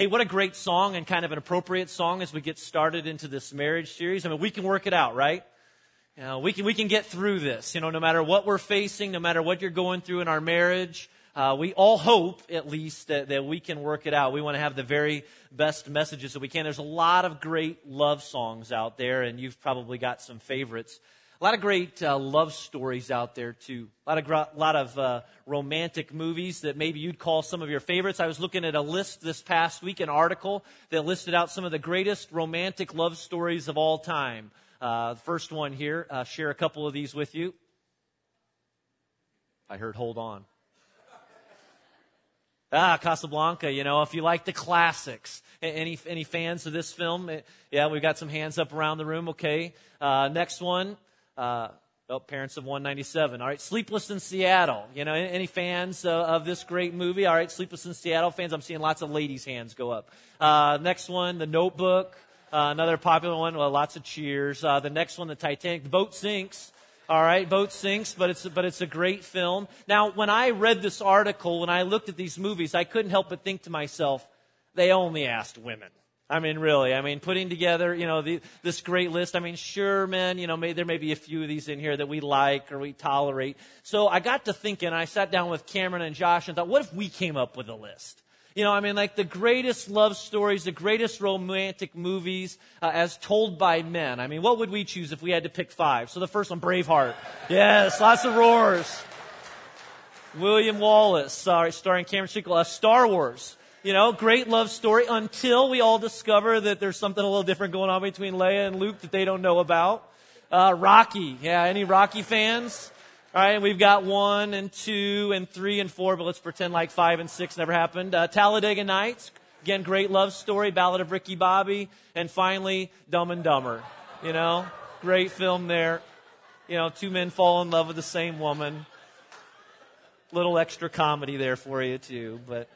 Hey, what a great song and kind of an appropriate song as we get started into this marriage series. I mean, we can work it out, right? You know, we can, we can get through this, you know, no matter what we're facing, no matter what you're going through in our marriage. Uh, we all hope, at least, that, that we can work it out. We want to have the very best messages that we can. There's a lot of great love songs out there, and you've probably got some favorites. A lot of great uh, love stories out there, too. A lot of, lot of uh, romantic movies that maybe you'd call some of your favorites. I was looking at a list this past week, an article that listed out some of the greatest romantic love stories of all time. Uh, the first one here, uh, share a couple of these with you. I heard hold on. Ah, Casablanca, you know, if you like the classics. Any, any fans of this film? Eh, yeah, we've got some hands up around the room, okay. Uh, next one, uh, oh, Parents of 197. All right, Sleepless in Seattle. You know, any fans uh, of this great movie? All right, Sleepless in Seattle fans. I'm seeing lots of ladies' hands go up. Uh, next one, The Notebook. Uh, another popular one. Well, lots of cheers. Uh, the next one, The Titanic. The boat sinks. All right, boat sinks, but it's but it's a great film. Now, when I read this article, when I looked at these movies, I couldn't help but think to myself, they only asked women. I mean, really. I mean, putting together, you know, the, this great list. I mean, sure, men, you know, may, there may be a few of these in here that we like or we tolerate. So I got to thinking, I sat down with Cameron and Josh and thought, what if we came up with a list? You know, I mean, like the greatest love stories, the greatest romantic movies uh, as told by men. I mean, what would we choose if we had to pick five? So the first one, Braveheart. Yes, lots of roars. William Wallace, sorry, starring Cameron Shinkle. Uh, Star Wars. You know, great love story until we all discover that there's something a little different going on between Leia and Luke that they don't know about. Uh, Rocky. Yeah, any Rocky fans? All right, we've got one and two and three and four, but let's pretend like five and six never happened. Uh, Talladega Nights. Again, great love story. Ballad of Ricky Bobby. And finally, Dumb and Dumber. You know, great film there. You know, two men fall in love with the same woman. Little extra comedy there for you, too. But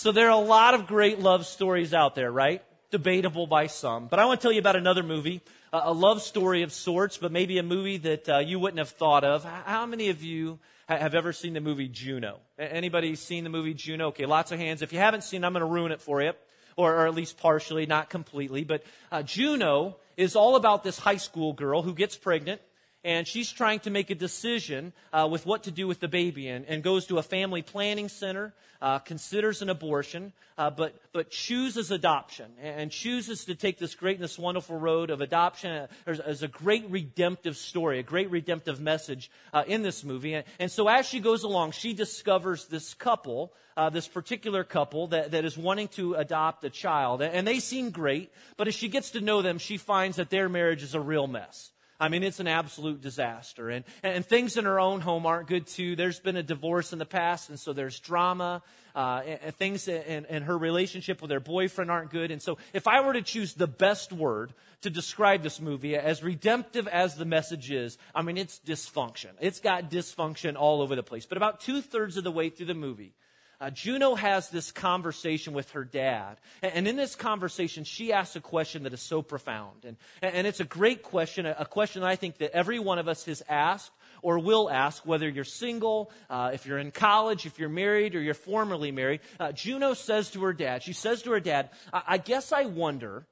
so there are a lot of great love stories out there, right? Debatable by some. But I want to tell you about another movie, a love story of sorts, but maybe a movie that uh, you wouldn't have thought of. How many of you have ever seen the movie Juno? Anybody seen the movie Juno? Okay, lots of hands. If you haven't seen, I'm going to ruin it for you, or, or at least partially, not completely. But uh, Juno is all about this high school girl who gets pregnant and she's trying to make a decision uh, with what to do with the baby and, and goes to a family planning center uh, considers an abortion uh, but, but chooses adoption and chooses to take this great and this wonderful road of adoption. There's, a great redemptive story a great redemptive message uh, in this movie. And, and, so as she goes along she discovers this couple uh, this particular couple that, that is wanting to adopt a child. And they seem great but as she gets to know them she finds that their marriage is a real mess I mean, it's an absolute disaster. And, and things in her own home aren't good too. There's been a divorce in the past, and so there's drama. Uh, and, and, things in, in her relationship with her boyfriend aren't good. And so, if I were to choose the best word to describe this movie, as redemptive as the message is, I mean, it's dysfunction. It's got dysfunction all over the place. But about two thirds of the way through the movie, uh, Juno has this conversation with her dad. And, in this conversation, she asks a question that is so profound. And, and it's a great question, a, a question that I think that every one of us has asked or will ask, whether you're single, uh, if you're in college, if you're married, or you're formerly married. Uh, Juno says to her dad, she says to her dad, I, I guess I wonder,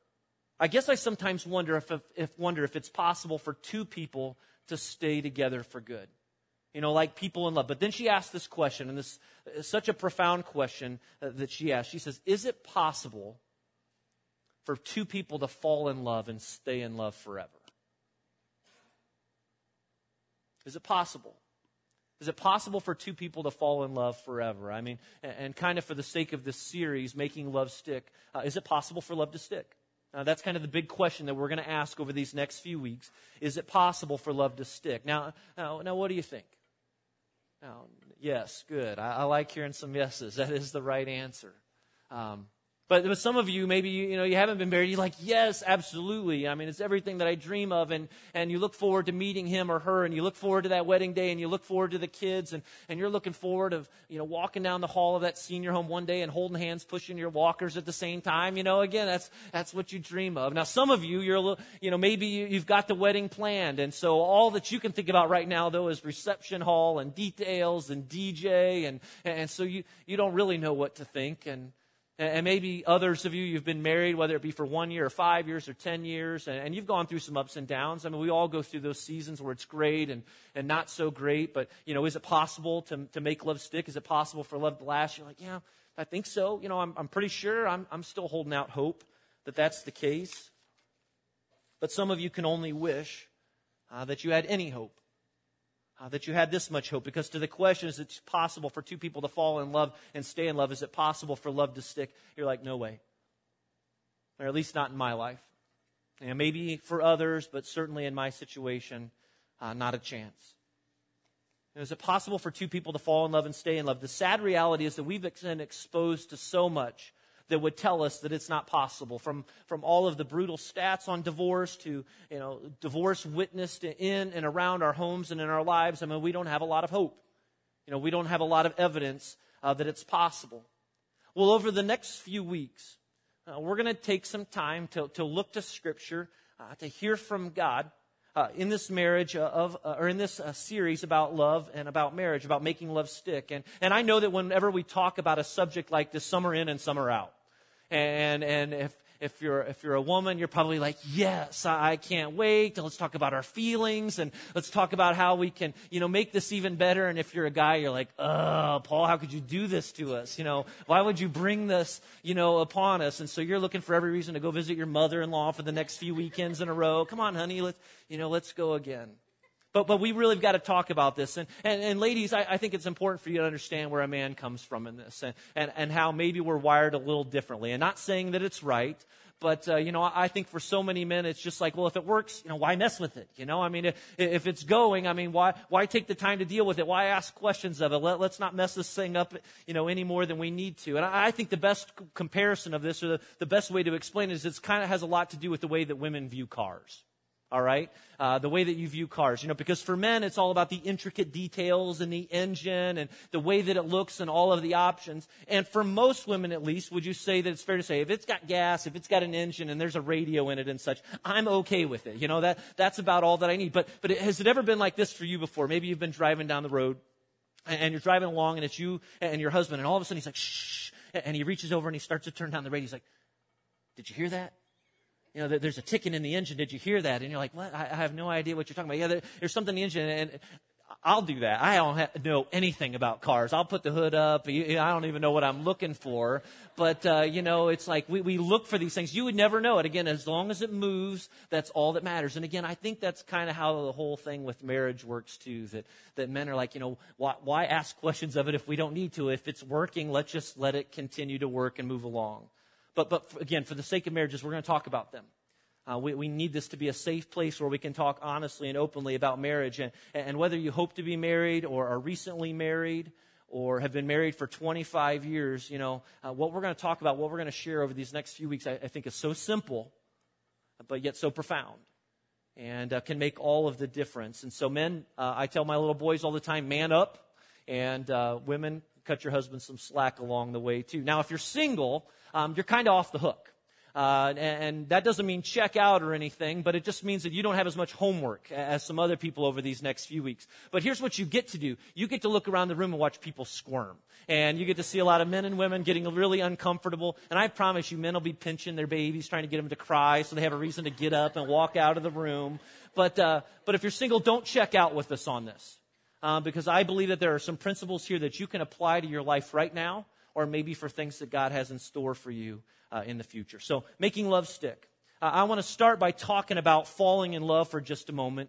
I guess I sometimes wonder if, if, if, wonder if it's possible for two people to stay together for good you know, like people in love. But then she asked this question, and this is such a profound question uh, that she asked. She says, Is it possible for two people to fall in love and stay in love forever? Is it possible? Is it possible for two people to fall in love forever? I mean, and, kind of for the sake of this series, making love stick, uh, is it possible for love to stick? That's kind of the big question that we're going to ask over these next few weeks. Is it possible for love to stick? Now, now, now what do you think? Now, yes, good. I, I, like hearing some yeses. That is the right answer. Um, but, but some of you, maybe you, you know you haven't been married. You're like, yes, absolutely. I mean, it's everything that I dream of, and and you look forward to meeting him or her, and you look forward to that wedding day, and you look forward to the kids, and and you're looking forward of you know walking down the hall of that senior home one day and holding hands, pushing your walkers at the same time. You know, again, that's that's what you dream of. Now, some of you, you're a little, you know, maybe you, you've got the wedding planned, and so all that you can think about right now though is reception hall and details and DJ, and and so you you don't really know what to think, and And maybe others of you, you've been married, whether it be for one year or five years or 10 years, and you've gone through some ups and downs. I mean, we all go through those seasons where it's great and, and not so great, but, you know, is it possible to, to make love stick? Is it possible for love to last? You're like, yeah, I think so. You know, I'm, I'm pretty sure. I'm, I'm still holding out hope that that's the case. But some of you can only wish uh, that you had any hope uh, that you had this much hope. Because to the question, is it possible for two people to fall in love and stay in love? Is it possible for love to stick? You're like, no way. Or at least not in my life. And maybe for others, but certainly in my situation, uh, not a chance. Is it possible for two people to fall in love and stay in love? The sad reality is that we've been exposed to so much that would tell us that it's not possible. From, from all of the brutal stats on divorce to, you know, divorce witnessed in and around our homes and in our lives, I mean, we don't have a lot of hope. You know, we don't have a lot of evidence uh, that it's possible. Well, over the next few weeks, uh, we're going to take some time to, to look to Scripture, uh, to hear from God. Uh, in this marriage uh, of, uh, or in this uh, series about love and about marriage, about making love stick. And, and I know that whenever we talk about a subject like this, some are in and some are out. And, and if, if you're, if you're a woman, you're probably like, yes, I can't wait. Let's talk about our feelings and let's talk about how we can, you know, make this even better. And if you're a guy, you're like, oh, Paul, how could you do this to us? You know, why would you bring this, you know, upon us? And so you're looking for every reason to go visit your mother-in-law for the next few weekends in a row. Come on, honey, let's, you know, let's go again. But, but we really have got to talk about this. And, and, and ladies, I, I, think it's important for you to understand where a man comes from in this and, and, and how maybe we're wired a little differently. And not saying that it's right, but, uh, you know, I think for so many men, it's just like, well, if it works, you know, why mess with it? You know, I mean, if, if it's going, I mean, why, why take the time to deal with it? Why ask questions of it? Let, us not mess this thing up, you know, any more than we need to. And I, I think the best comparison of this, or the, the best way to explain it, is it kind of has a lot to do with the way that women view cars all right? Uh, the way that you view cars, you know, because for men, it's all about the intricate details and the engine and the way that it looks and all of the options. And for most women, at least, would you say that it's fair to say if it's got gas, if it's got an engine and there's a radio in it and such, I'm okay with it. You know, that, that's about all that I need. But, but has it ever been like this for you before? Maybe you've been driving down the road and you're driving along and it's you and your husband and all of a sudden he's like, shh, and he reaches over and he starts to turn down the radio. He's like, did you hear that? You know, there's a ticking in the engine. Did you hear that? And you're like, what? I have no idea what you're talking about. Yeah, there's something in the engine. And I'll do that. I don't have, know anything about cars. I'll put the hood up. I don't even know what I'm looking for. But, uh, you know, it's like we, we look for these things. You would never know it. Again, as long as it moves, that's all that matters. And again, I think that's kind of how the whole thing with marriage works too. That, that men are like, you know, why, why ask questions of it if we don't need to? If it's working, let's just let it continue to work and move along. But, but again, for the sake of marriages, we're going to talk about them. Uh, we, we, need this to be a safe place where we can talk honestly and openly about marriage. And, and whether you hope to be married or are recently married or have been married for 25 years, you know, uh, what we're going to talk about, what we're going to share over these next few weeks, I, I think is so simple, but yet so profound and uh, can make all of the difference. And so, men, uh, I tell my little boys all the time, man up. And uh, women, cut your husband some slack along the way, too. Now, if you're single, um, you're kind of off the hook. Uh, and, and, that doesn't mean check out or anything, but it just means that you don't have as much homework as some other people over these next few weeks. But here's what you get to do. You get to look around the room and watch people squirm. And you get to see a lot of men and women getting really uncomfortable. And I promise you, men will be pinching their babies, trying to get them to cry so they have a reason to get up and walk out of the room. But, uh, but if you're single, don't check out with us on this. Uh, because I believe that there are some principles here that you can apply to your life right now or maybe for things that God has in store for you uh, in the future. So, making love stick. Uh, I want to start by talking about falling in love for just a moment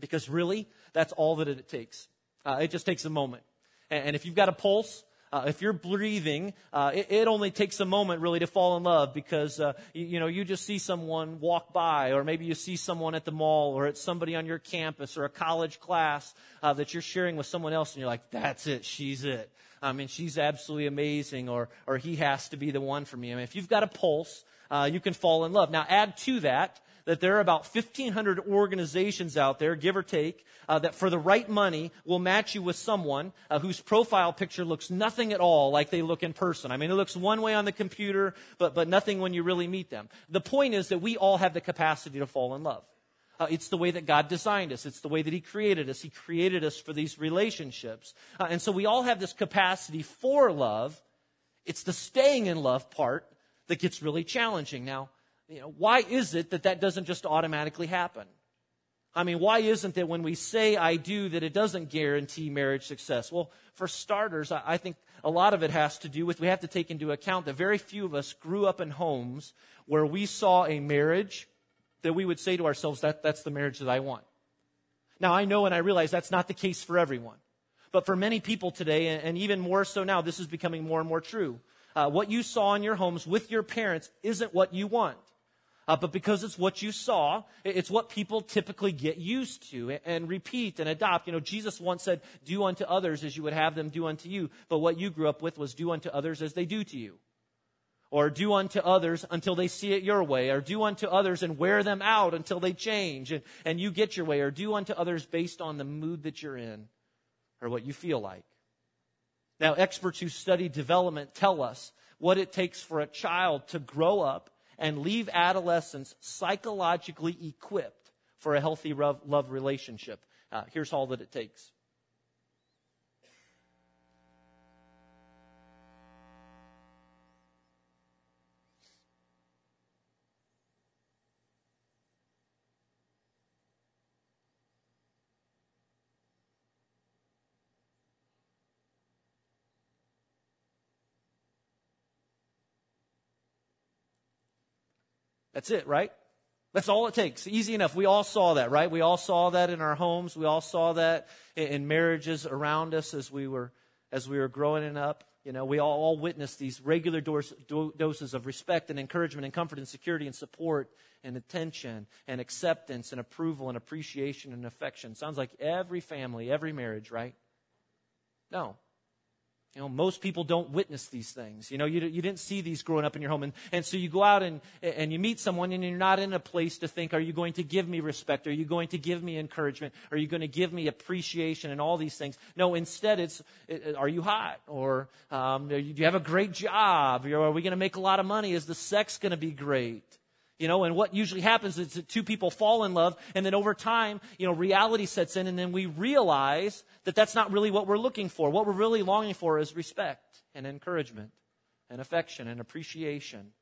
because really, that's all that it takes. Uh, it just takes a moment. And, and if you've got a pulse, uh, if you're breathing, uh, it, it, only takes a moment really to fall in love because uh, you, you, know you just see someone walk by, or maybe you see someone at the mall, or it's somebody on your campus, or a college class uh, that you're sharing with someone else, and you're like, "That's it, she's it." I mean, she's absolutely amazing, or, or he has to be the one for me. I mean, if you've got a pulse, uh, you can fall in love. Now, add to that that there are about 1,500 organizations out there, give or take, uh, that for the right money will match you with someone uh, whose profile picture looks nothing at all like they look in person. I mean, it looks one way on the computer, but, but nothing when you really meet them. The point is that we all have the capacity to fall in love. Uh, it's the way that God designed us. It's the way that He created us. He created us for these relationships. Uh, and so we all have this capacity for love. It's the staying in love part that gets really challenging. Now, you know, why is it that that doesn't just automatically happen? I mean, why isn't it when we say I do that it doesn't guarantee marriage success? Well, for starters, I think a lot of it has to do with we have to take into account that very few of us grew up in homes where we saw a marriage that we would say to ourselves, that, that's the marriage that I want. Now, I know and I realize that's not the case for everyone. But for many people today, and even more so now, this is becoming more and more true. Uh, what you saw in your homes with your parents isn't what you want. Uh, but because it's what you saw, it's what people typically get used to and, and repeat and adopt. You know, Jesus once said, Do unto others as you would have them do unto you. But what you grew up with was do unto others as they do to you. Or do unto others until they see it your way. Or do unto others and wear them out until they change and, and you get your way. Or do unto others based on the mood that you're in or what you feel like. Now, experts who study development tell us what it takes for a child to grow up and leave adolescence psychologically equipped for a healthy love relationship. Uh, here's all that it takes. That's it, right? That's all it takes. Easy enough. We all saw that, right? We all saw that in our homes. We all saw that in marriages around us as we were as we were growing up. You know, we all, all witnessed these regular doses of respect and encouragement and comfort and security and support and attention and acceptance and approval and appreciation and affection. Sounds like every family, every marriage, right? No. You know, most people don't witness these things. You know, you, you didn't see these growing up in your home. And, and so you go out and, and you meet someone and you're not in a place to think, are you going to give me respect? Are you going to give me encouragement? Are you going to give me appreciation and all these things? No, instead it's, are you hot? Or um, do you have a great job? Are we going to make a lot of money? Is the sex going to be great? You know, and what usually happens is that two people fall in love, and then over time, you know, reality sets in, and then we realize that that's not really what we're looking for. What we're really longing for is respect and encouragement and affection and appreciation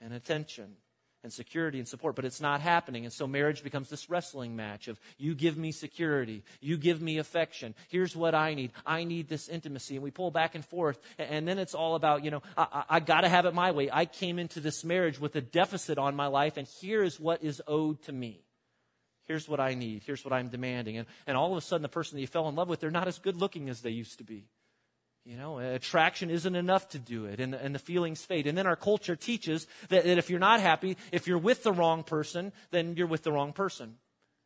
and attention and security and support, but it's not happening. And so marriage becomes this wrestling match of you give me security, you give me affection. Here's what I need. I need this intimacy. And we pull back and forth. And then it's all about, you know, I, I, I got to have it my way. I came into this marriage with a deficit on my life, and here is what is owed to me. Here's what I need. Here's what I'm demanding. And, and all of a sudden, the person that you fell in love with, they're not as good looking as they used to be. You know, attraction isn't enough to do it, and the, and the feelings fade. And then our culture teaches that, that if you're not happy, if you're with the wrong person, then you're with the wrong person.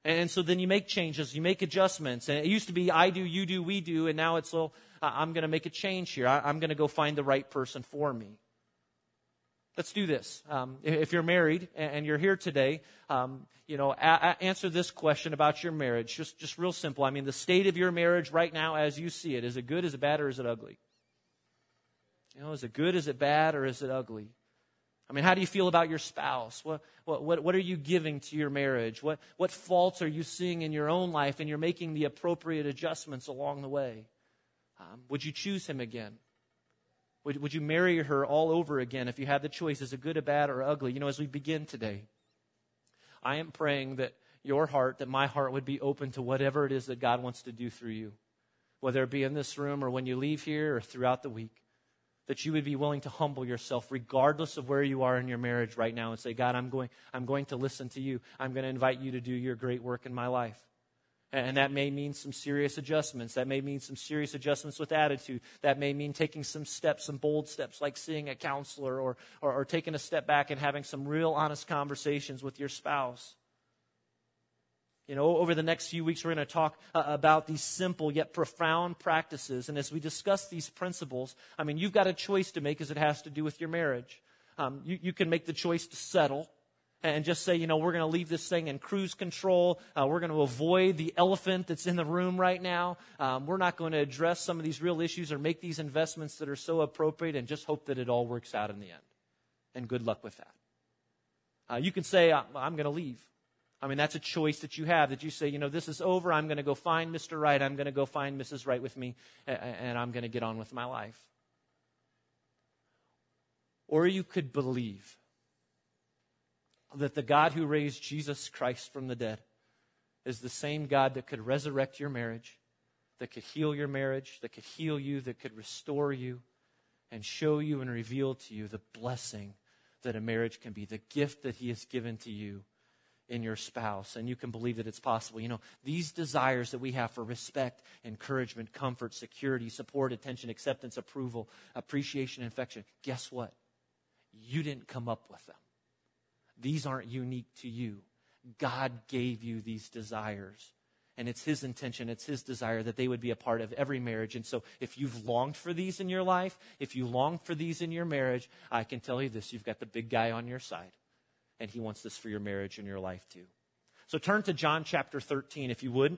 And so then you make changes, you make adjustments. And it used to be I do, you do, we do, and now it's, well, I'm going to make a change here. I'm going to go find the right person for me. Let's do this. Um, if you're married and you're here today, um, you know, a- a- answer this question about your marriage. Just, just real simple. I mean, the state of your marriage right now, as you see it, is it good, is it bad, or is it ugly? You know, is it good, is it bad, or is it ugly? I mean, how do you feel about your spouse? What, what, what, are you giving to your marriage? What, what faults are you seeing in your own life, and you're making the appropriate adjustments along the way? Um, would you choose him again? Would, would you marry her all over again if you had the choice? Is it good, or bad, or ugly? You know, as we begin today, I am praying that your heart, that my heart would be open to whatever it is that God wants to do through you, whether it be in this room or when you leave here or throughout the week. That you would be willing to humble yourself regardless of where you are in your marriage right now and say, God, I'm going, I'm going to listen to you. I'm going to invite you to do your great work in my life. And that may mean some serious adjustments. That may mean some serious adjustments with attitude. That may mean taking some steps, some bold steps, like seeing a counselor or, or, or taking a step back and having some real honest conversations with your spouse. You know, over the next few weeks, we're going to talk uh, about these simple yet profound practices. And as we discuss these principles, I mean, you've got a choice to make as it has to do with your marriage. Um, you, you can make the choice to settle and just say, you know, we're going to leave this thing in cruise control. Uh, we're going to avoid the elephant that's in the room right now. Um, we're not going to address some of these real issues or make these investments that are so appropriate and just hope that it all works out in the end. And good luck with that. Uh, you can say, I'm going to leave. I mean, that's a choice that you have that you say, you know, this is over. I'm going to go find Mr. Right. I'm going to go find Mrs. Right with me, and I'm going to get on with my life. or you could believe that the God who raised Jesus Christ from the dead is the same God that could resurrect your marriage, that could heal your marriage, that could heal you, that could restore you, and show you and reveal to you the blessing that a marriage can be, the gift that He has given to you in your spouse. And you can believe that it's possible. You know, these desires that we have for respect, encouragement, comfort, security, support, attention, acceptance, approval, appreciation, affection, guess what? You didn't come up with them. These aren't unique to you. God gave you these desires. And it's His intention, it's His desire that they would be a part of every marriage. And so, if you've longed for these in your life, if you long for these in your marriage, I can tell you this you've got the big guy on your side. And He wants this for your marriage and your life too. So, turn to John chapter 13, if you would.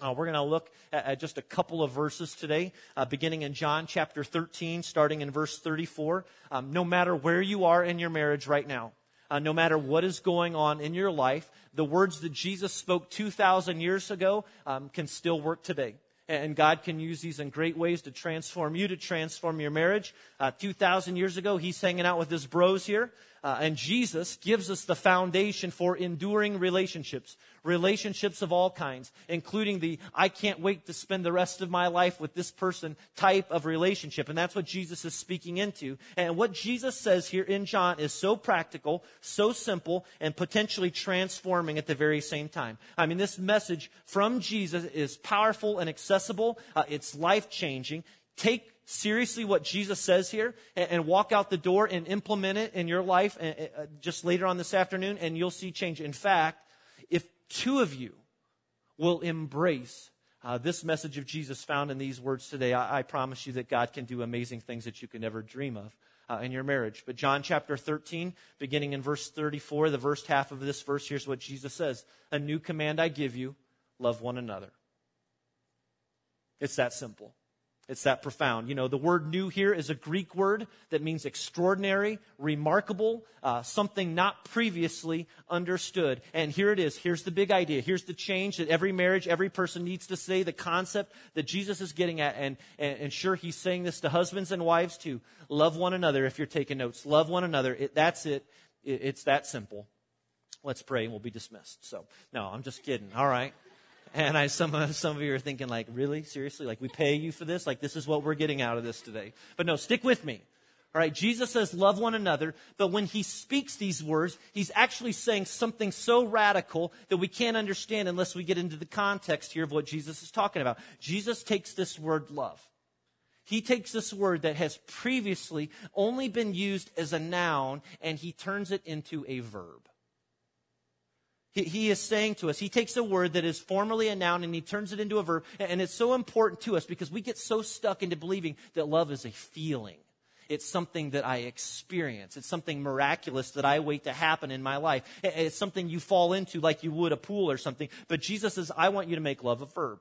Uh, we're going to look at, at, just a couple of verses today, uh, beginning in John chapter 13, starting in verse 34. Um, no matter where you are in your marriage right now, uh, no matter what is going on in your life, the words that Jesus spoke 2,000 years ago um, can still work today. And God can use these in great ways to transform you, to transform your marriage. Uh, 2,000 years ago, he's hanging out with his bros here. Uh, and Jesus gives us the foundation for enduring relationships, relationships of all kinds, including the I can't wait to spend the rest of my life with this person type of relationship. And that's what Jesus is speaking into. And what Jesus says here in John is so practical, so simple, and potentially transforming at the very same time. I mean, this message from Jesus is powerful and accessible. Uh, it's life changing. Take seriously what Jesus says here and, and, walk out the door and implement it in your life and, uh, just later on this afternoon, and you'll see change. In fact, if two of you will embrace uh, this message of Jesus found in these words today, I, I, promise you that God can do amazing things that you can never dream of. Uh, in your marriage. But John chapter 13, beginning in verse 34, the first half of this verse, here's what Jesus says A new command I give you love one another. It's that simple. It's that profound. You know, the word new here is a Greek word that means extraordinary, remarkable, uh, something not previously understood. And here it is. Here's the big idea. Here's the change that every marriage, every person needs to say, the concept that Jesus is getting at. And, and, and sure, he's saying this to husbands and wives too. Love one another if you're taking notes. Love one another. It, that's it. it. It's that simple. Let's pray and we'll be dismissed. So, no, I'm just kidding. All right. And I, some, uh, some of you are thinking, like, really? Seriously? Like, we pay you for this? Like, this is what we're getting out of this today. But no, stick with me. All right, Jesus says, love one another, but when he speaks these words, he's actually saying something so radical that we can't understand unless we get into the context here of what Jesus is talking about. Jesus takes this word love. He takes this word that has previously only been used as a noun and he turns it into a verb. He, he is saying to us, he takes a word that is formerly a noun and he turns it into a verb. And it's so important to us because we get so stuck into believing that love is a feeling. It's something that I experience. It's something miraculous that I wait to happen in my life. It's something you fall into like you would a pool or something. But Jesus says, I want you to make love a verb.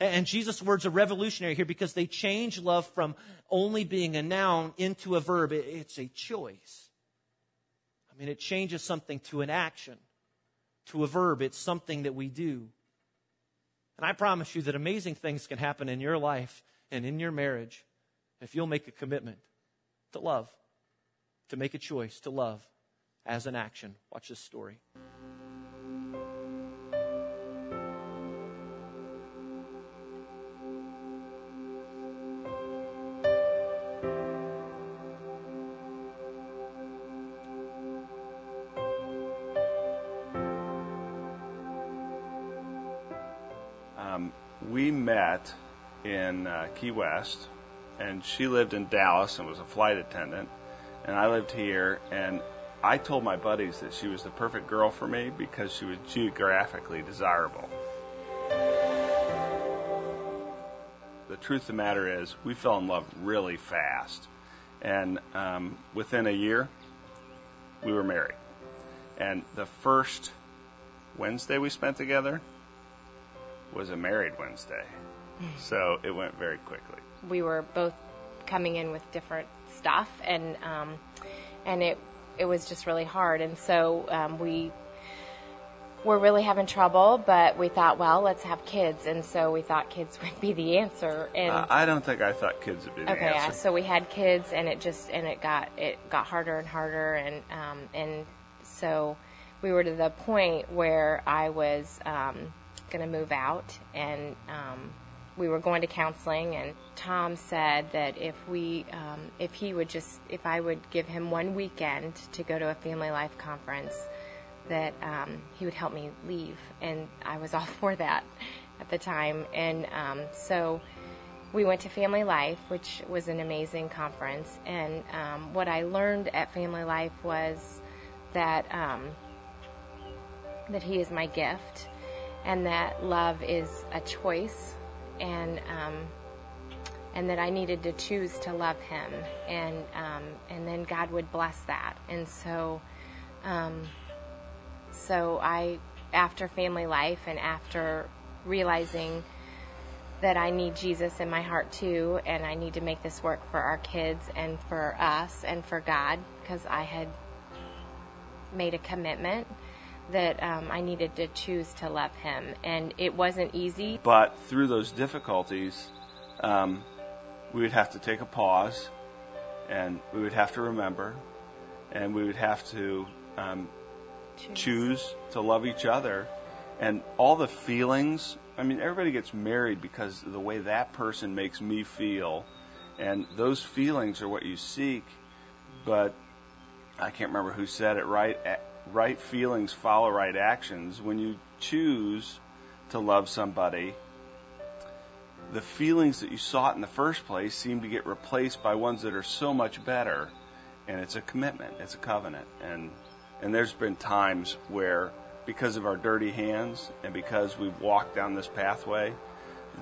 And Jesus' words are revolutionary here because they change love from only being a noun into a verb. It's a choice. I mean, it changes something to an action to a verb, it's something that we do. And I promise you that amazing things can happen in your life and in your marriage if you'll make a commitment to love, to make a choice to love as an action. Watch this story. Key West, and she lived in Dallas and was a flight attendant, and I lived here. And I told my buddies that she was the perfect girl for me because she was geographically desirable. The truth of the matter is, we fell in love really fast, and um, within a year, we were married. And the first Wednesday we spent together was a married Wednesday. So it went very quickly. We were both coming in with different stuff, and um, and it it was just really hard. And so um, we were really having trouble, but we thought, well, let's have kids, and so we thought kids would be the answer. And Uh, I don't think I thought kids would be the answer. okay, yeah, so we had kids, and it just and it got it got harder and harder, and um, and so we were to the point where I was um, going to move out, and um, we were going to counseling, and Tom said that if we um, if he would just if I would give him one weekend to go to a family life conference that um, he would help me leave, and I was all for that at the time. And um, so we went to Family Life, which was an amazing conference. And um, what I learned at Family Life was that um, that He is my gift, and that love is a choice, and um, and that I needed to choose to love Him, and um, and then God would bless that. And so. Um, so I, after family life and after realizing that I need Jesus in my heart too, and I need to make this work for our kids and for us and for God, because I had made a commitment that um, I needed to choose to love Him, and it wasn't easy. But through those difficulties, um, we would have to take a pause, and we would have to remember, and we would have to um, choose. to love each other. And all the feelings i mean everybody gets married because of the way that person makes me feel. And those feelings are what you seek but i can't remember who said it right right feelings follow right actions when you choose to love somebody the feelings that you sought in the first place seem to get replaced by ones that are so much better and it's a commitment it's a covenant. And and there's been times where, because of our dirty hands and because we've walked down this pathway,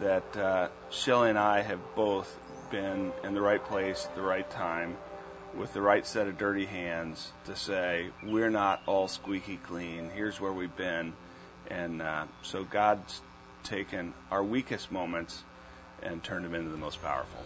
that uh, Shelly and I have both been in the right place at the right time with the right set of dirty hands to say, we're not all squeaky clean. Here's where we've been. And uh, so God's taken our weakest moments and turned them into the most powerful.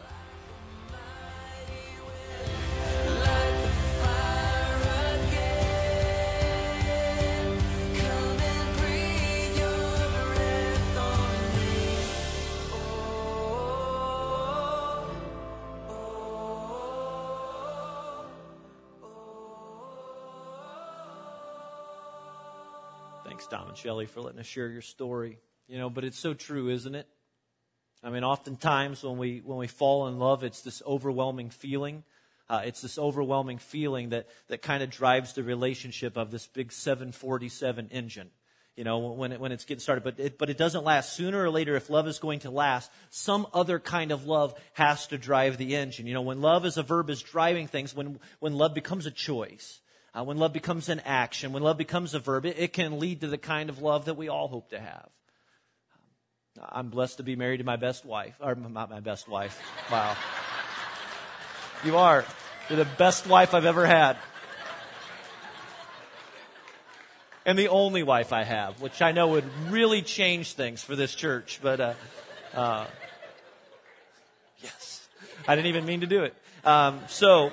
Tom for letting us share your story. You know, but it's so true, isn't it? I mean, oftentimes when we when we fall in love, it's this overwhelming feeling. Uh, it's this overwhelming feeling that that kind of drives the relationship of this big 747 engine. You know, when it, when it's getting started, but it, but it doesn't last. Sooner or later, if love is going to last, some other kind of love has to drive the engine. You know, when love as a verb is driving things, when when love becomes a choice, uh, when love becomes an action, when love becomes a verb, it, it can lead to the kind of love that we all hope to have. I'm blessed to be married to my best wife, or not my best wife. Wow. You are. You're the best wife I've ever had. And the only wife I have, which I know would really change things for this church, but, uh, uh, yes. I didn't even mean to do it. Um, so,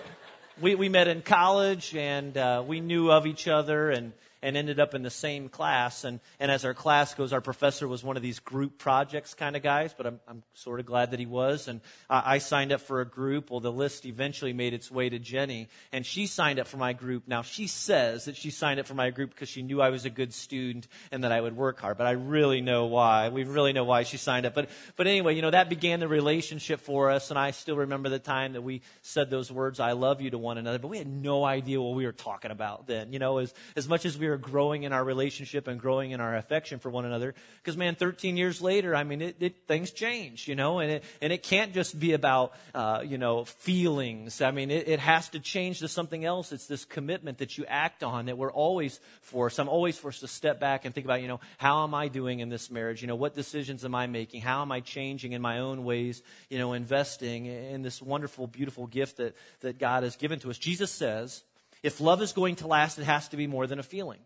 we, we met in college and, uh, we knew of each other and, and ended up in the same class. And, and as our class goes, our professor was one of these group projects kind of guys, but I'm, I'm sort of glad that he was. And uh, I signed up for a group. Well, the list eventually made its way to Jenny, and she signed up for my group. Now, she says that she signed up for my group because she knew I was a good student and that I would work hard, but I really know why. We really know why she signed up. But, but anyway, you know, that began the relationship for us, and I still remember the time that we said those words, I love you to one another, but we had no idea what we were talking about then. You know, as, as much as we were growing in our relationship and growing in our affection for one another. Because man, 13 years later, I mean, it, it, things change, you know, and it, and it can't just be about, uh, you know, feelings. I mean, it, it has to change to something else. It's this commitment that you act on that we're always forced. I'm always forced to step back and think about, you know, how am I doing in this marriage? You know, what decisions am I making? How am I changing in my own ways? You know, investing in this wonderful, beautiful gift that, that God has given to us. Jesus says, if love is going to last, it has to be more than a feeling.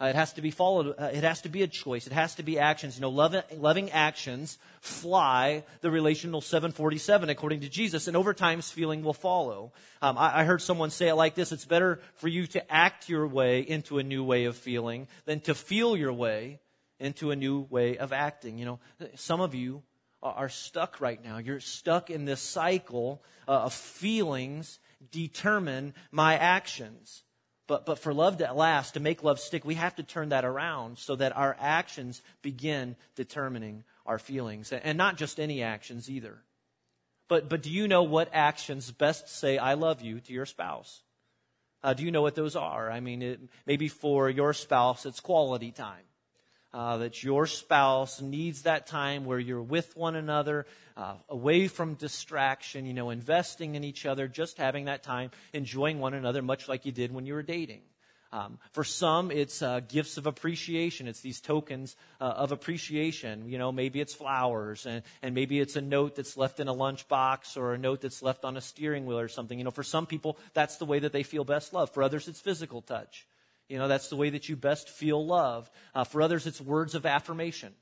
Uh, it has to be followed. Uh, it has to be a choice. It has to be actions. You know, loving, loving actions fly the relational 747 according to Jesus, and over time, feeling will follow. Um, I, I, heard someone say it like this: It's better for you to act your way into a new way of feeling than to feel your way into a new way of acting. You know, some of you are stuck right now. You're stuck in this cycle uh, of feelings determine my actions. But, but for love to last, to make love stick, we have to turn that around so that our actions begin determining our feelings. And not just any actions either. But, but do you know what actions best say, I love you to your spouse? Uh, do you know what those are? I mean, it, maybe for your spouse, it's quality time uh, that your spouse needs that time where you're with one another, uh, away from distraction, you know, investing in each other, just having that time, enjoying one another, much like you did when you were dating. Um, for some, it's uh, gifts of appreciation. It's these tokens uh, of appreciation. You know, maybe it's flowers, and, and maybe it's a note that's left in a lunchbox or a note that's left on a steering wheel or something. You know, for some people, that's the way that they feel best loved. For others, it's physical touch. You know, that's the way that you best feel loved. Uh, for others, it's words of affirmation.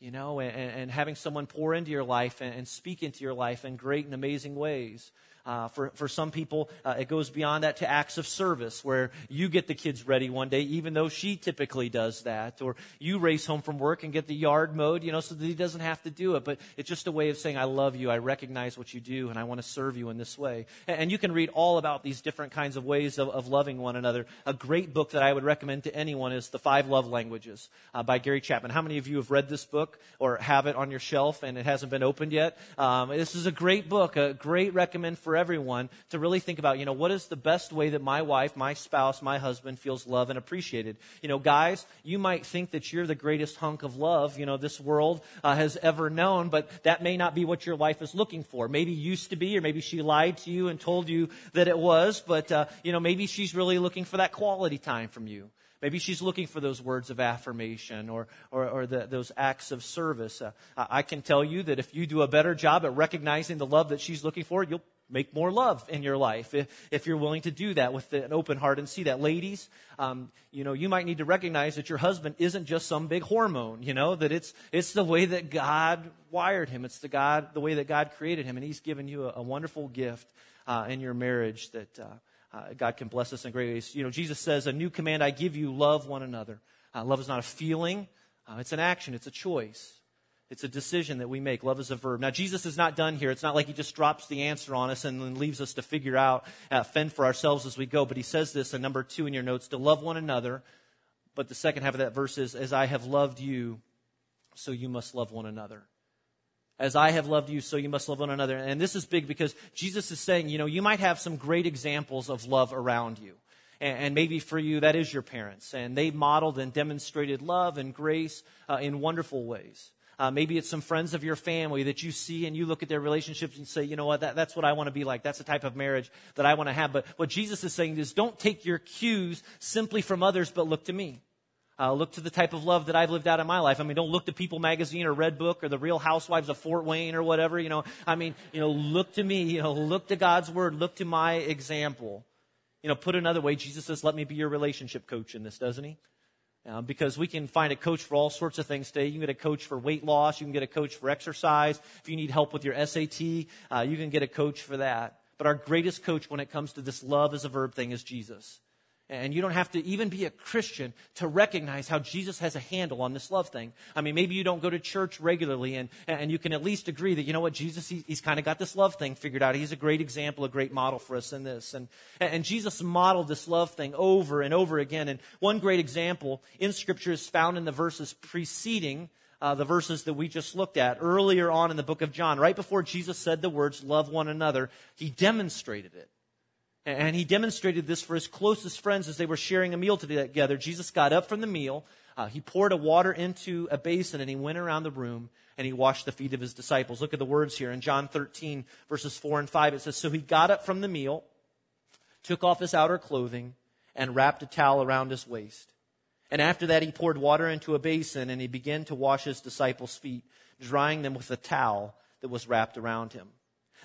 You know, and, and having someone pour into your life and, and speak into your life in great and amazing ways. Uh, for, for some people, uh, it goes beyond that to acts of service, where you get the kids ready one day, even though she typically does that. Or you race home from work and get the yard mowed, you know, so that he doesn't have to do it. But it's just a way of saying, I love you, I recognize what you do, and I want to serve you in this way. And, and you can read all about these different kinds of ways of, of, loving one another. A great book that I would recommend to anyone is The Five Love Languages uh, by Gary Chapman. How many of you have read this book or have it on your shelf and it hasn't been opened yet? Um, this is a great book, a great recommend for everyone to really think about, you know, what is the best way that my wife, my spouse, my husband feels loved and appreciated? You know, guys, you might think that you're the greatest hunk of love, you know, this world uh, has ever known, but that may not be what your wife is looking for. Maybe used to be, or maybe she lied to you and told you that it was, but, uh, you know, maybe she's really looking for that quality time from you. Maybe she's looking for those words of affirmation or, or, or the, those acts of service. Uh, I can tell you that if you do a better job at recognizing the love that she's looking for, you'll make more love in your life if, if you're willing to do that with an open heart and see that. Ladies, um, you know, you might need to recognize that your husband isn't just some big hormone, you know, that it's, it's the way that God wired him. It's the God, the way that God created him. And he's given you a, a wonderful gift uh, in your marriage that uh, uh, God can bless us in great ways. You know, Jesus says, a new command I give you, love one another. Uh, love is not a feeling. Uh, it's an action. It's a choice. It's a decision that we make. Love is a verb. Now, Jesus is not done here. It's not like he just drops the answer on us and then leaves us to figure out, uh, fend for ourselves as we go. But he says this in number two in your notes to love one another. But the second half of that verse is, as I have loved you, so you must love one another. As I have loved you, so you must love one another. And this is big because Jesus is saying, you know, you might have some great examples of love around you. And, maybe for you, that is your parents. And they modeled and demonstrated love and grace uh, in wonderful ways. Uh, maybe it's some friends of your family that you see and you look at their relationships and say, you know what, that, that's what I want to be like. That's the type of marriage that I want to have. But what Jesus is saying is don't take your cues simply from others, but look to me. Uh, look to the type of love that I've lived out in my life. I mean, don't look to People Magazine or Redbook or the Real Housewives of Fort Wayne or whatever. You know, I mean, you know, look to me. You know, look to God's Word. Look to my example. You know, put another way, Jesus says, "Let me be your relationship coach in this," doesn't he? Uh, because we can find a coach for all sorts of things today. You can get a coach for weight loss. You can get a coach for exercise. If you need help with your SAT, uh, you can get a coach for that. But our greatest coach when it comes to this love as a verb thing is Jesus. And you don't have to even be a Christian to recognize how Jesus has a handle on this love thing. I mean, maybe you don't go to church regularly and, and you can at least agree that, you know what, Jesus, he, he's kind of got this love thing figured out. He's a great example, a great model for us in this. And, and Jesus modeled this love thing over and over again. And one great example in Scripture is found in the verses preceding uh, the verses that we just looked at earlier on in the book of John. Right before Jesus said the words, love one another, he demonstrated it. And he demonstrated this for his closest friends as they were sharing a meal together. Jesus got up from the meal. Uh, he poured a water into a basin and he went around the room and he washed the feet of his disciples. Look at the words here in John 13, verses 4 and 5. It says, So he got up from the meal, took off his outer clothing, and wrapped a towel around his waist. And after that, he poured water into a basin and he began to wash his disciples' feet, drying them with a towel that was wrapped around him.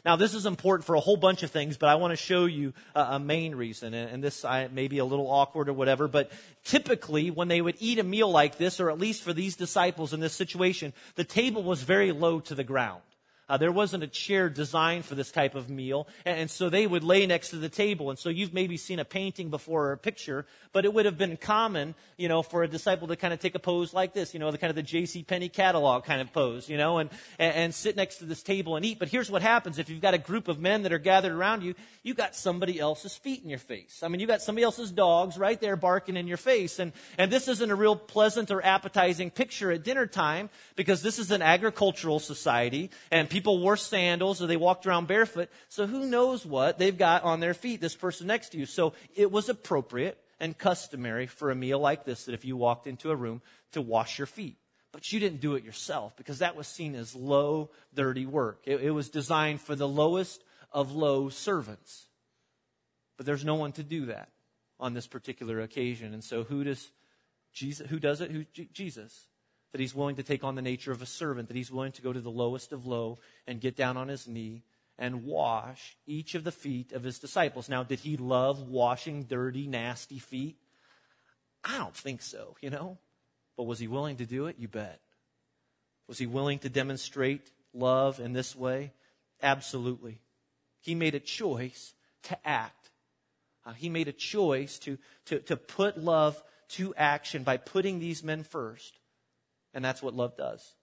Now, this is important for a whole bunch of things, but I want to show you a, a main reason. And, and this I, may be a little awkward or whatever, but typically when they would eat a meal like this, or at least for these disciples in this situation, the table was very low to the ground. Uh, there wasn't a chair designed for this type of meal, and, and, so they would lay next to the table. And so you've maybe seen a painting before or a picture, but it would have been common, you know, for a disciple to kind of take a pose like this, you know, the kind of the J.C. Penney catalog kind of pose, you know, and, and, and sit next to this table and eat. But here's what happens if you've got a group of men that are gathered around you, you've got somebody else's feet in your face. I mean, you've got somebody else's dogs right there barking in your face, and and this isn't a real pleasant or appetizing picture at dinner time because this is an agricultural society and people wore sandals or they walked around barefoot. So who knows what they've got on their feet, this person next to you. So it was appropriate and customary for a meal like this that if you walked into a room to wash your feet. But you didn't do it yourself because that was seen as low, dirty work. It, it was designed for the lowest of low servants. But there's no one to do that on this particular occasion. And so who does Jesus, who does it? Who, Jesus that he's willing to take on the nature of a servant, that he's willing to go to the lowest of low and get down on his knee and wash each of the feet of his disciples. Now, did he love washing dirty, nasty feet? I don't think so, you know. But was he willing to do it? You bet. Was he willing to demonstrate love in this way? Absolutely. He made a choice to act. Uh, he made a choice to, to, to put love to action by putting these men first. And that's what love does.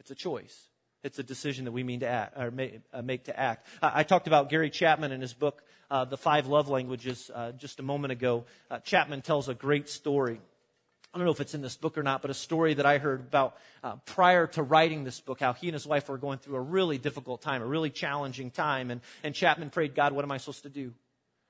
It's a choice. It's a decision that we mean to act, or make, uh, to act. I, I, talked about Gary Chapman in his book, uh, The Five Love Languages, uh, just a moment ago. Uh, Chapman tells a great story. I don't know if it's in this book or not, but a story that I heard about uh, prior to writing this book, how he and his wife were going through a really difficult time, a really challenging time. And, and Chapman prayed, God, what am I supposed to do?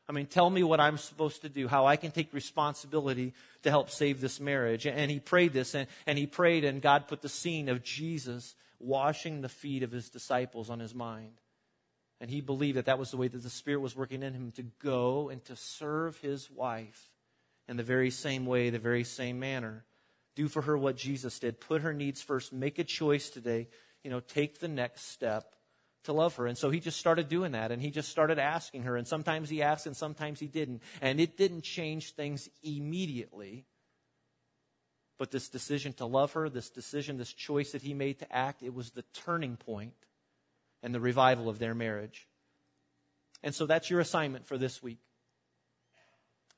I mean, tell me what I'm supposed to do, how I can take responsibility to help save this marriage. And he prayed this, and, and he prayed, and God put the scene of Jesus washing the feet of his disciples on his mind. And he believed that that was the way that the Spirit was working in him to go and to serve his wife in the very same way, the very same manner. Do for her what Jesus did. Put her needs first. Make a choice today. You know, take the next step to love her. And so he just started doing that and he just started asking her. And sometimes he asked and sometimes he didn't. And it didn't change things immediately. But this decision to love her, this decision, this choice that he made to act, it was the turning point and the revival of their marriage. And so that's your assignment for this week.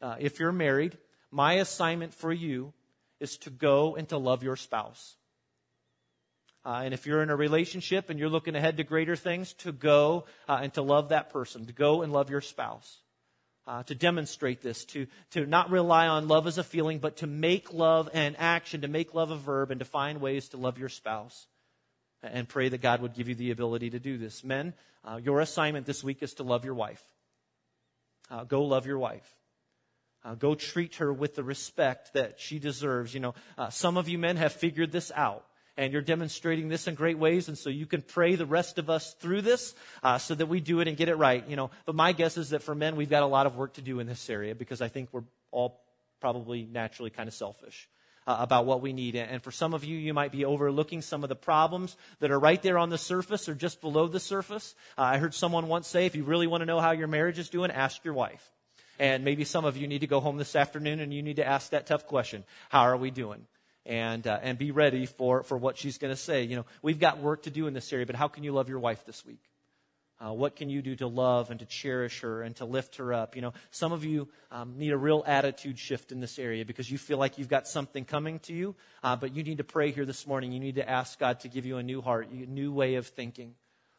Uh, if you're married, my assignment for you is to go and to love your spouse. Uh, and if you're in a relationship and you're looking ahead to greater things, to go uh, and to love that person, to go and love your spouse. Uh, to demonstrate this, to, to not rely on love as a feeling, but to make love an action, to make love a verb, and to find ways to love your spouse. And pray that God would give you the ability to do this. Men, uh, your assignment this week is to love your wife. Uh, go love your wife. Uh, go treat her with the respect that she deserves. You know, some of you men have figured this out and you're demonstrating this in great ways. And so you can pray the rest of us through this uh, so that we do it and get it right. You know, but my guess is that for men, we've got a lot of work to do in this area because I think we're all probably naturally kind of selfish. Uh, about what we need. And for some of you, you might be overlooking some of the problems that are right there on the surface or just below the surface. Uh, I heard someone once say, if you really want to know how your marriage is doing, ask your wife. And maybe some of you need to go home this afternoon and you need to ask that tough question. How are we doing? And, uh, and be ready for, for what she's going to say. You know, we've got work to do in this area, but how can you love your wife this week? Uh, what can you do to love and to cherish her and to lift her up? You know, some of you um, need a real attitude shift in this area because you feel like you've got something coming to you, uh, but you need to pray here this morning. You need to ask God to give you a new heart, a new way of thinking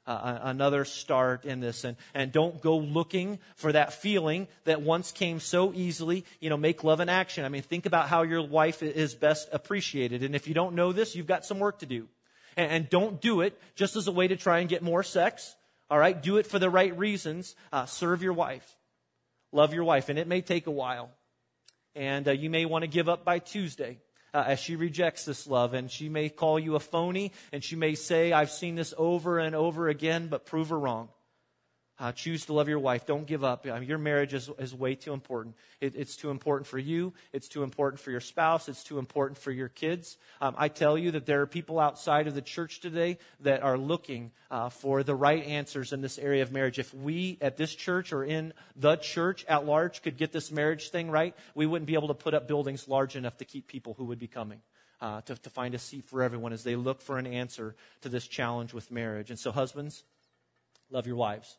another start in this. And, and don't go looking for that feeling that once came so easily. You know, make love an action. I mean, think about how your wife is best appreciated. And if you don't know this, you've got some work to do. And, and don't do it just as a way to try and get more sex. All right? Do it for the right reasons. Uh, serve your wife. Love your wife. And it may take a while. And uh, you may want to give up by Tuesday uh, as she rejects this love. And she may call you a phony, and she may say, I've seen this over and over again, but prove her wrong. Uh, choose to love your wife. Don't give up. I mean, your marriage is, is way too important. It, it's too important for you. It's too important for your spouse. It's too important for your kids. Um, I tell you that there are people outside of the church today that are looking uh, for the right answers in this area of marriage. If we at this church or in the church at large could get this marriage thing right, we wouldn't be able to put up buildings large enough to keep people who would be coming. Uh, to, to find a seat for everyone as they look for an answer to this challenge with marriage. And so, husbands, love your wives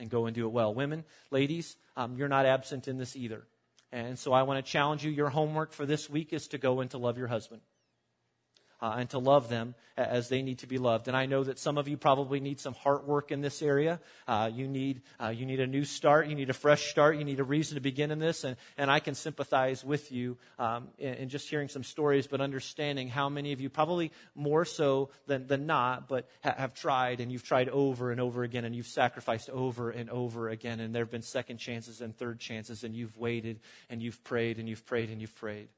and go and do it well. Women, ladies, um, you're not absent in this either. And so I want to challenge you. Your homework for this week is to go and to love your husband uh, and to love them as they need to be loved. And I know that some of you probably need some heart work in this area. Uh, you need uh, you need a new start. You need a fresh start. You need a reason to begin in this. And and I can sympathize with you um, in, in, just hearing some stories, but understanding how many of you probably more so than than not, but ha- have tried and you've tried over and over again, and you've sacrificed over and over again, and there have been second chances and third chances, and you've waited and you've prayed and you've prayed and you've prayed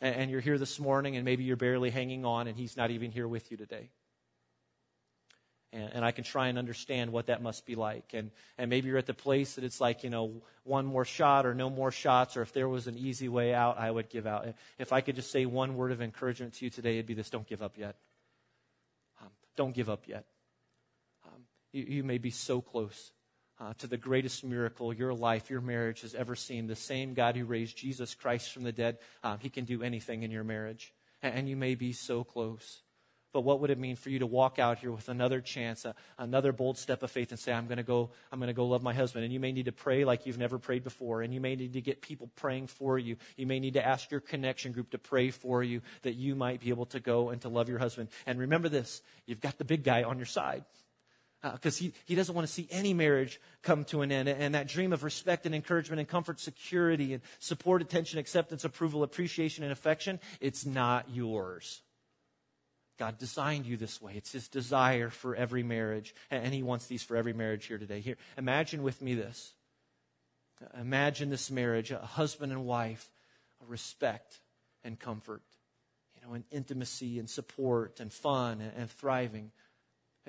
and you're here this morning and maybe you're barely hanging on and he's not even here with you today. And, and, I can try and understand what that must be like. And, and maybe you're at the place that it's like, you know, one more shot or no more shots, or if there was an easy way out, I would give out. If I could just say one word of encouragement to you today, it'd be this don't give up yet. Um, don't give up yet. Um, you, you may be so close uh, to the greatest miracle your life, your marriage has ever seen. The same God who raised Jesus Christ from the dead, um, He can do anything in your marriage. And, and, you may be so close. But what would it mean for you to walk out here with another chance, uh, another bold step of faith, and say, "I'm going to go. I'm going to go love my husband." And you may need to pray like you've never prayed before, and you may need to get people praying for you. You may need to ask your connection group to pray for you that you might be able to go and to love your husband. And remember this: you've got the big guy on your side because uh, he, he doesn't want to see any marriage come to an end. And that dream of respect and encouragement and comfort, security and support, attention, acceptance, approval, appreciation, and affection, it's not yours. God designed you this way. It's His desire for every marriage, and He wants these for every marriage here today. Here, imagine with me this. Imagine this marriage, a husband and wife, respect and comfort, you know, and intimacy and support and fun and, and thriving.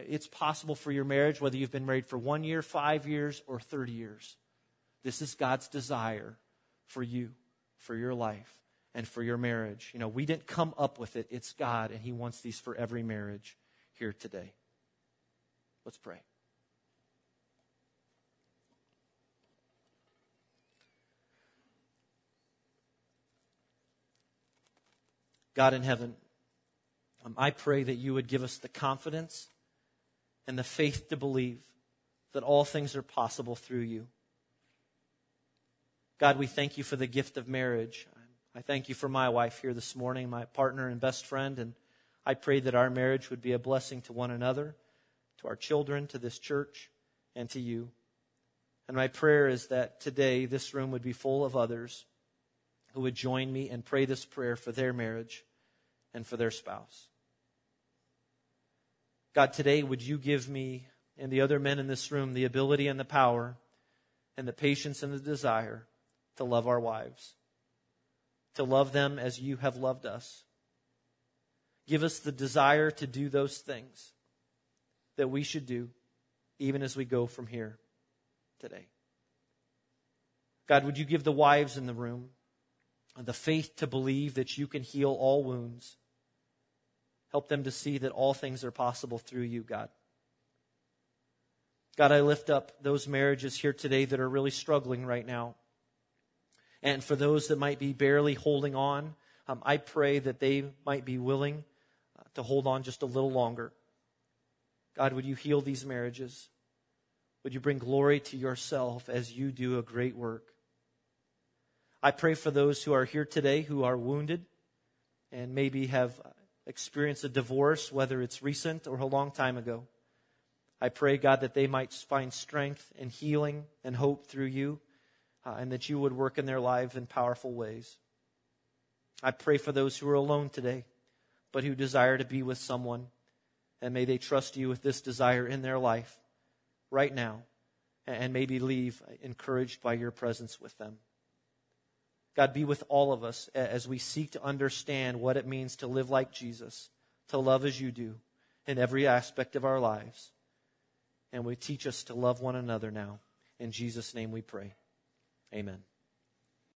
It's possible for your marriage, whether you've been married for one year, five years, or 30 years. This is God's desire for you, for your life, and for your marriage. You know, we didn't come up with it, it's God, and He wants these for every marriage here today. Let's pray. God in heaven, um, I pray that you would give us the confidence and the faith to believe that all things are possible through you. God, we thank you for the gift of marriage. I thank you for my wife here this morning, my partner and best friend, and I pray that our marriage would be a blessing to one another, to our children, to this church, and to you. And my prayer is that today this room would be full of others who would join me and pray this prayer for their marriage and for their spouse. God, today would you give me and the other men in this room the ability and the power and the patience and the desire to love our wives, to love them as you have loved us. Give us the desire to do those things that we should do even as we go from here today. God, would you give the wives in the room the faith to believe that you can heal all wounds Help them to see that all things are possible through you, God. God, I lift up those marriages here today that are really struggling right now. And for those that might be barely holding on, um, I pray that they might be willing uh, to hold on just a little longer. God, would you heal these marriages? Would you bring glory to yourself as you do a great work? I pray for those who are here today who are wounded and maybe have experienced a divorce, whether it's recent or a long time ago. I pray, God, that they might find strength and healing and hope through you, uh, and that you would work in their lives in powerful ways. I pray for those who are alone today, but who desire to be with someone, and may they trust you with this desire in their life right now, and maybe leave encouraged by your presence with them. God, be with all of us as we seek to understand what it means to live like Jesus, to love as you do in every aspect of our lives. and we teach us to love one another now. In Jesus' name we pray. Amen.